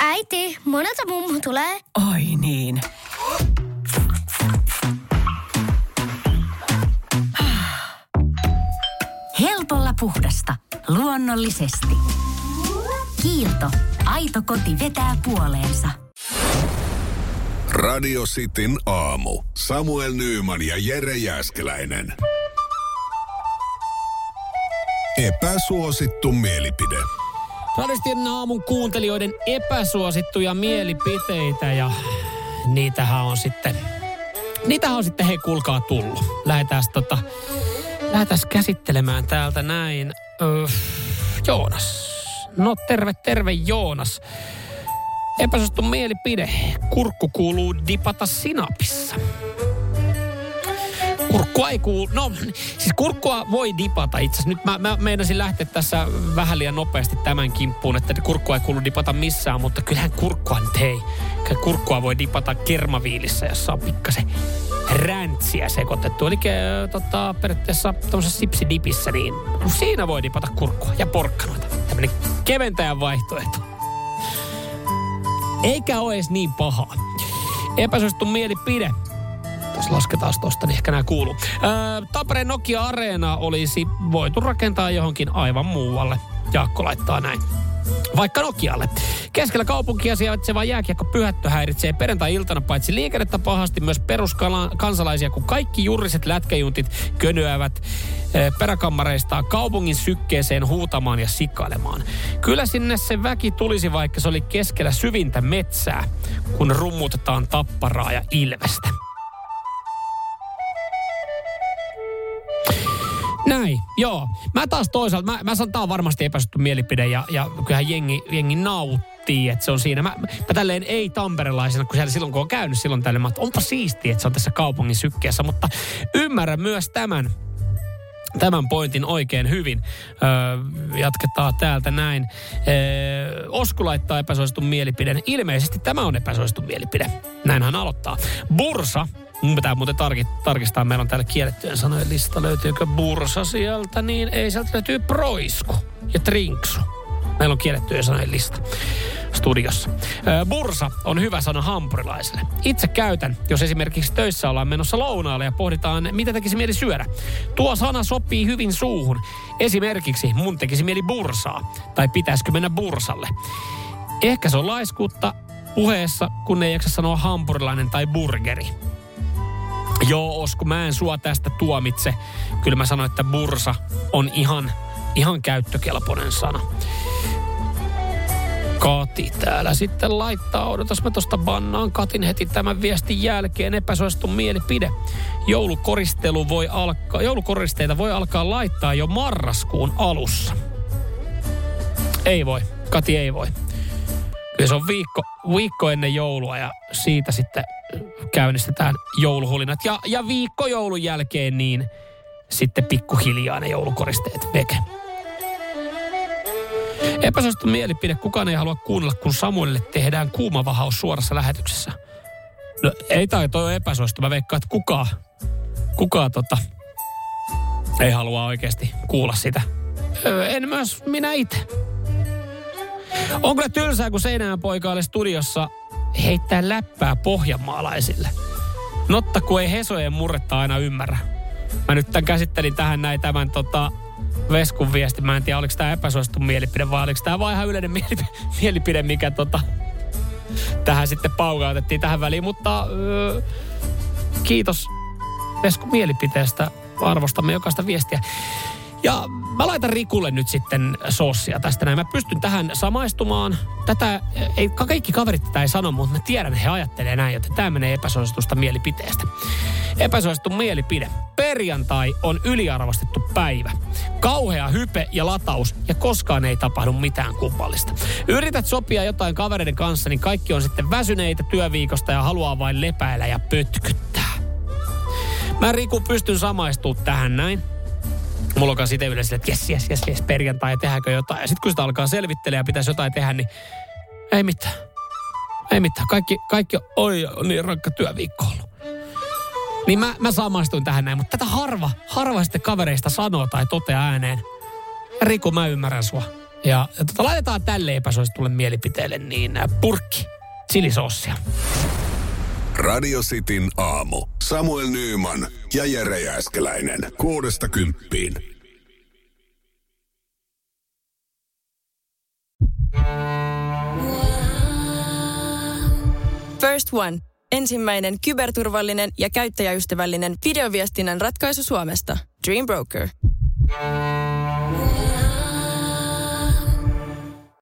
Äiti, monelta mummu tulee? Oi niin. Helpolla puhdasta. Luonnollisesti. Kiilto. Aito koti vetää puoleensa. Radio Cityn aamu. Samuel Nyyman ja Jere Jäskeläinen. Epäsuosittu mielipide. Radistin aamun kuuntelijoiden epäsuosittuja mielipiteitä ja niitähän on sitten, niitähän on sitten hei kuulkaa tullut. Lähdetään tota, lähdetään käsittelemään täältä näin. Öö, Joonas. No terve, terve Joonas. Epäsuosittu mielipide. Kurkku kuuluu dipata sinapissa. Kurkkua ei kuulu. No, siis kurkkua voi dipata itse asiassa. Nyt mä, mä meinasin lähteä tässä vähän liian nopeasti tämän kimppuun, että kurkkua ei kuulu dipata missään, mutta kyllähän kurkkua nyt ei. Kurkkua voi dipata kermaviilissä, jossa on pikkasen räntsiä sekoitettu. Eli tota, periaatteessa tuollaisessa sipsidipissä, niin siinä voi dipata kurkkua ja porkkanoita. Tämmöinen keventäjän vaihtoehto. Eikä ole edes niin paha. Epäsuosittu mielipide. Jos lasketaan tosta, niin ehkä nämä kuuluu. Tampereen Nokia Areena olisi voitu rakentaa johonkin aivan muualle. Jaakko laittaa näin. Vaikka Nokialle. Keskellä kaupunkia sijaitseva jääkiekko pyhättö häiritsee perjantai-iltana paitsi liikennettä pahasti myös peruskansalaisia, kun kaikki juriset lätkäjuntit könöävät peräkammareistaan kaupungin sykkeeseen huutamaan ja sikailemaan. Kyllä sinne se väki tulisi, vaikka se oli keskellä syvintä metsää, kun rummutetaan tapparaa ja ilvestä. Näin, joo. Mä taas toisaalta, mä, mä sanon, tää on varmasti epäsuttu mielipide ja, ja kyllähän jengi, jengi nauttii, että se on siinä. Mä, mä tälleen ei tamperelaisena, kun siellä silloin kun on käynyt silloin tälle, mä onpa siistiä, että se on tässä kaupungin sykkeessä, mutta ymmärrän myös tämän, tämän pointin oikein hyvin. Öö, jatketaan täältä näin. Öö, Osku laittaa epäsuositun mielipiden. Ilmeisesti tämä on epäsuositun mielipide. Näin hän aloittaa. Bursa Mun pitää muuten tarki, tarkistaa, meillä on täällä kiellettyjen sanojen lista. Löytyykö bursa sieltä, niin ei sieltä löytyy proisku ja trinksu. Meillä on kiellettyjen sanojen lista studiossa. Bursa on hyvä sana hampurilaiselle. Itse käytän, jos esimerkiksi töissä ollaan menossa lounaalle ja pohditaan, mitä tekisi mieli syödä. Tuo sana sopii hyvin suuhun. Esimerkiksi mun tekisi mieli bursaa. Tai pitäisikö mennä bursalle. Ehkä se on laiskuutta puheessa, kun ei jaksa sanoa hampurilainen tai burgeri. Joo, Osku, mä en sua tästä tuomitse. Kyllä mä sanoin, että bursa on ihan, ihan käyttökelpoinen sana. Kati täällä sitten laittaa, odotas mä tosta bannaan Katin heti tämän viestin jälkeen epäsuosittu mielipide. Joulukoristelu voi alkaa, joulukoristeita voi alkaa laittaa jo marraskuun alussa. Ei voi, Kati ei voi. Kyllä se on viikko, viikko ennen joulua ja siitä sitten käynnistetään jouluhulinat. Ja, ja viikko joulun jälkeen niin sitten pikkuhiljaa ne joulukoristeet veke. Epäsuosittu mielipide. Kukaan ei halua kuunnella, kun Samuelille tehdään kuumavahaus suorassa lähetyksessä. No ei tai toi on epäsuosittu. Mä veikkaan, että kukaan, kukaan tota, ei halua oikeasti kuulla sitä. En myös minä itse. On kyllä tylsää, kun Seinäjän poika oli studiossa heittää läppää pohjanmaalaisille. Notta, kun ei Hesojen murretta aina ymmärrä. Mä nyt tämän käsittelin tähän näin tämän tota, Veskun viesti. Mä en tiedä, oliko tämä epäsuosittu mielipide vai oliko tämä vaan ihan yleinen mielipide, mielipide mikä tota, tähän sitten paukautettiin tähän väliin. Mutta öö, kiitos Veskun mielipiteestä. Arvostamme jokaista viestiä. Ja mä laitan Rikulle nyt sitten sossia tästä näin. Mä pystyn tähän samaistumaan. Tätä, ei, kaikki kaverit tätä ei sano, mutta mä tiedän, että he ajattelee näin, että tämä menee epäsuositusta mielipiteestä. Epäsuosittu mielipide. Perjantai on yliarvostettu päivä. Kauhea hype ja lataus ja koskaan ei tapahdu mitään kummallista. Yrität sopia jotain kavereiden kanssa, niin kaikki on sitten väsyneitä työviikosta ja haluaa vain lepäillä ja pötkyttää. Mä Riku pystyn samaistumaan tähän näin mulla on kanssa itse yleensä, että jes, jes, jes, jes, perjantai ja tehdäänkö jotain. Ja sitten kun sitä alkaa selvittelee ja pitäisi jotain tehdä, niin ei mitään. Ei mitään. Kaikki, kaikki oi, on niin rankka työviikko ollut. Niin mä, mä samaistuin tähän näin, mutta tätä harva, harva sitten kavereista sanoo tai toteaa ääneen. Riku, mä ymmärrän sua. Ja, ja tota, laitetaan tälle epäsuositulle mielipiteelle niin äh, purkki chilisossia. Radio Cityn aamu. Samuel Nyyman ja Jere Jääskeläinen. Kuudesta kymppiin. First One. Ensimmäinen kyberturvallinen ja käyttäjäystävällinen videoviestinnän ratkaisu Suomesta. Dream Broker.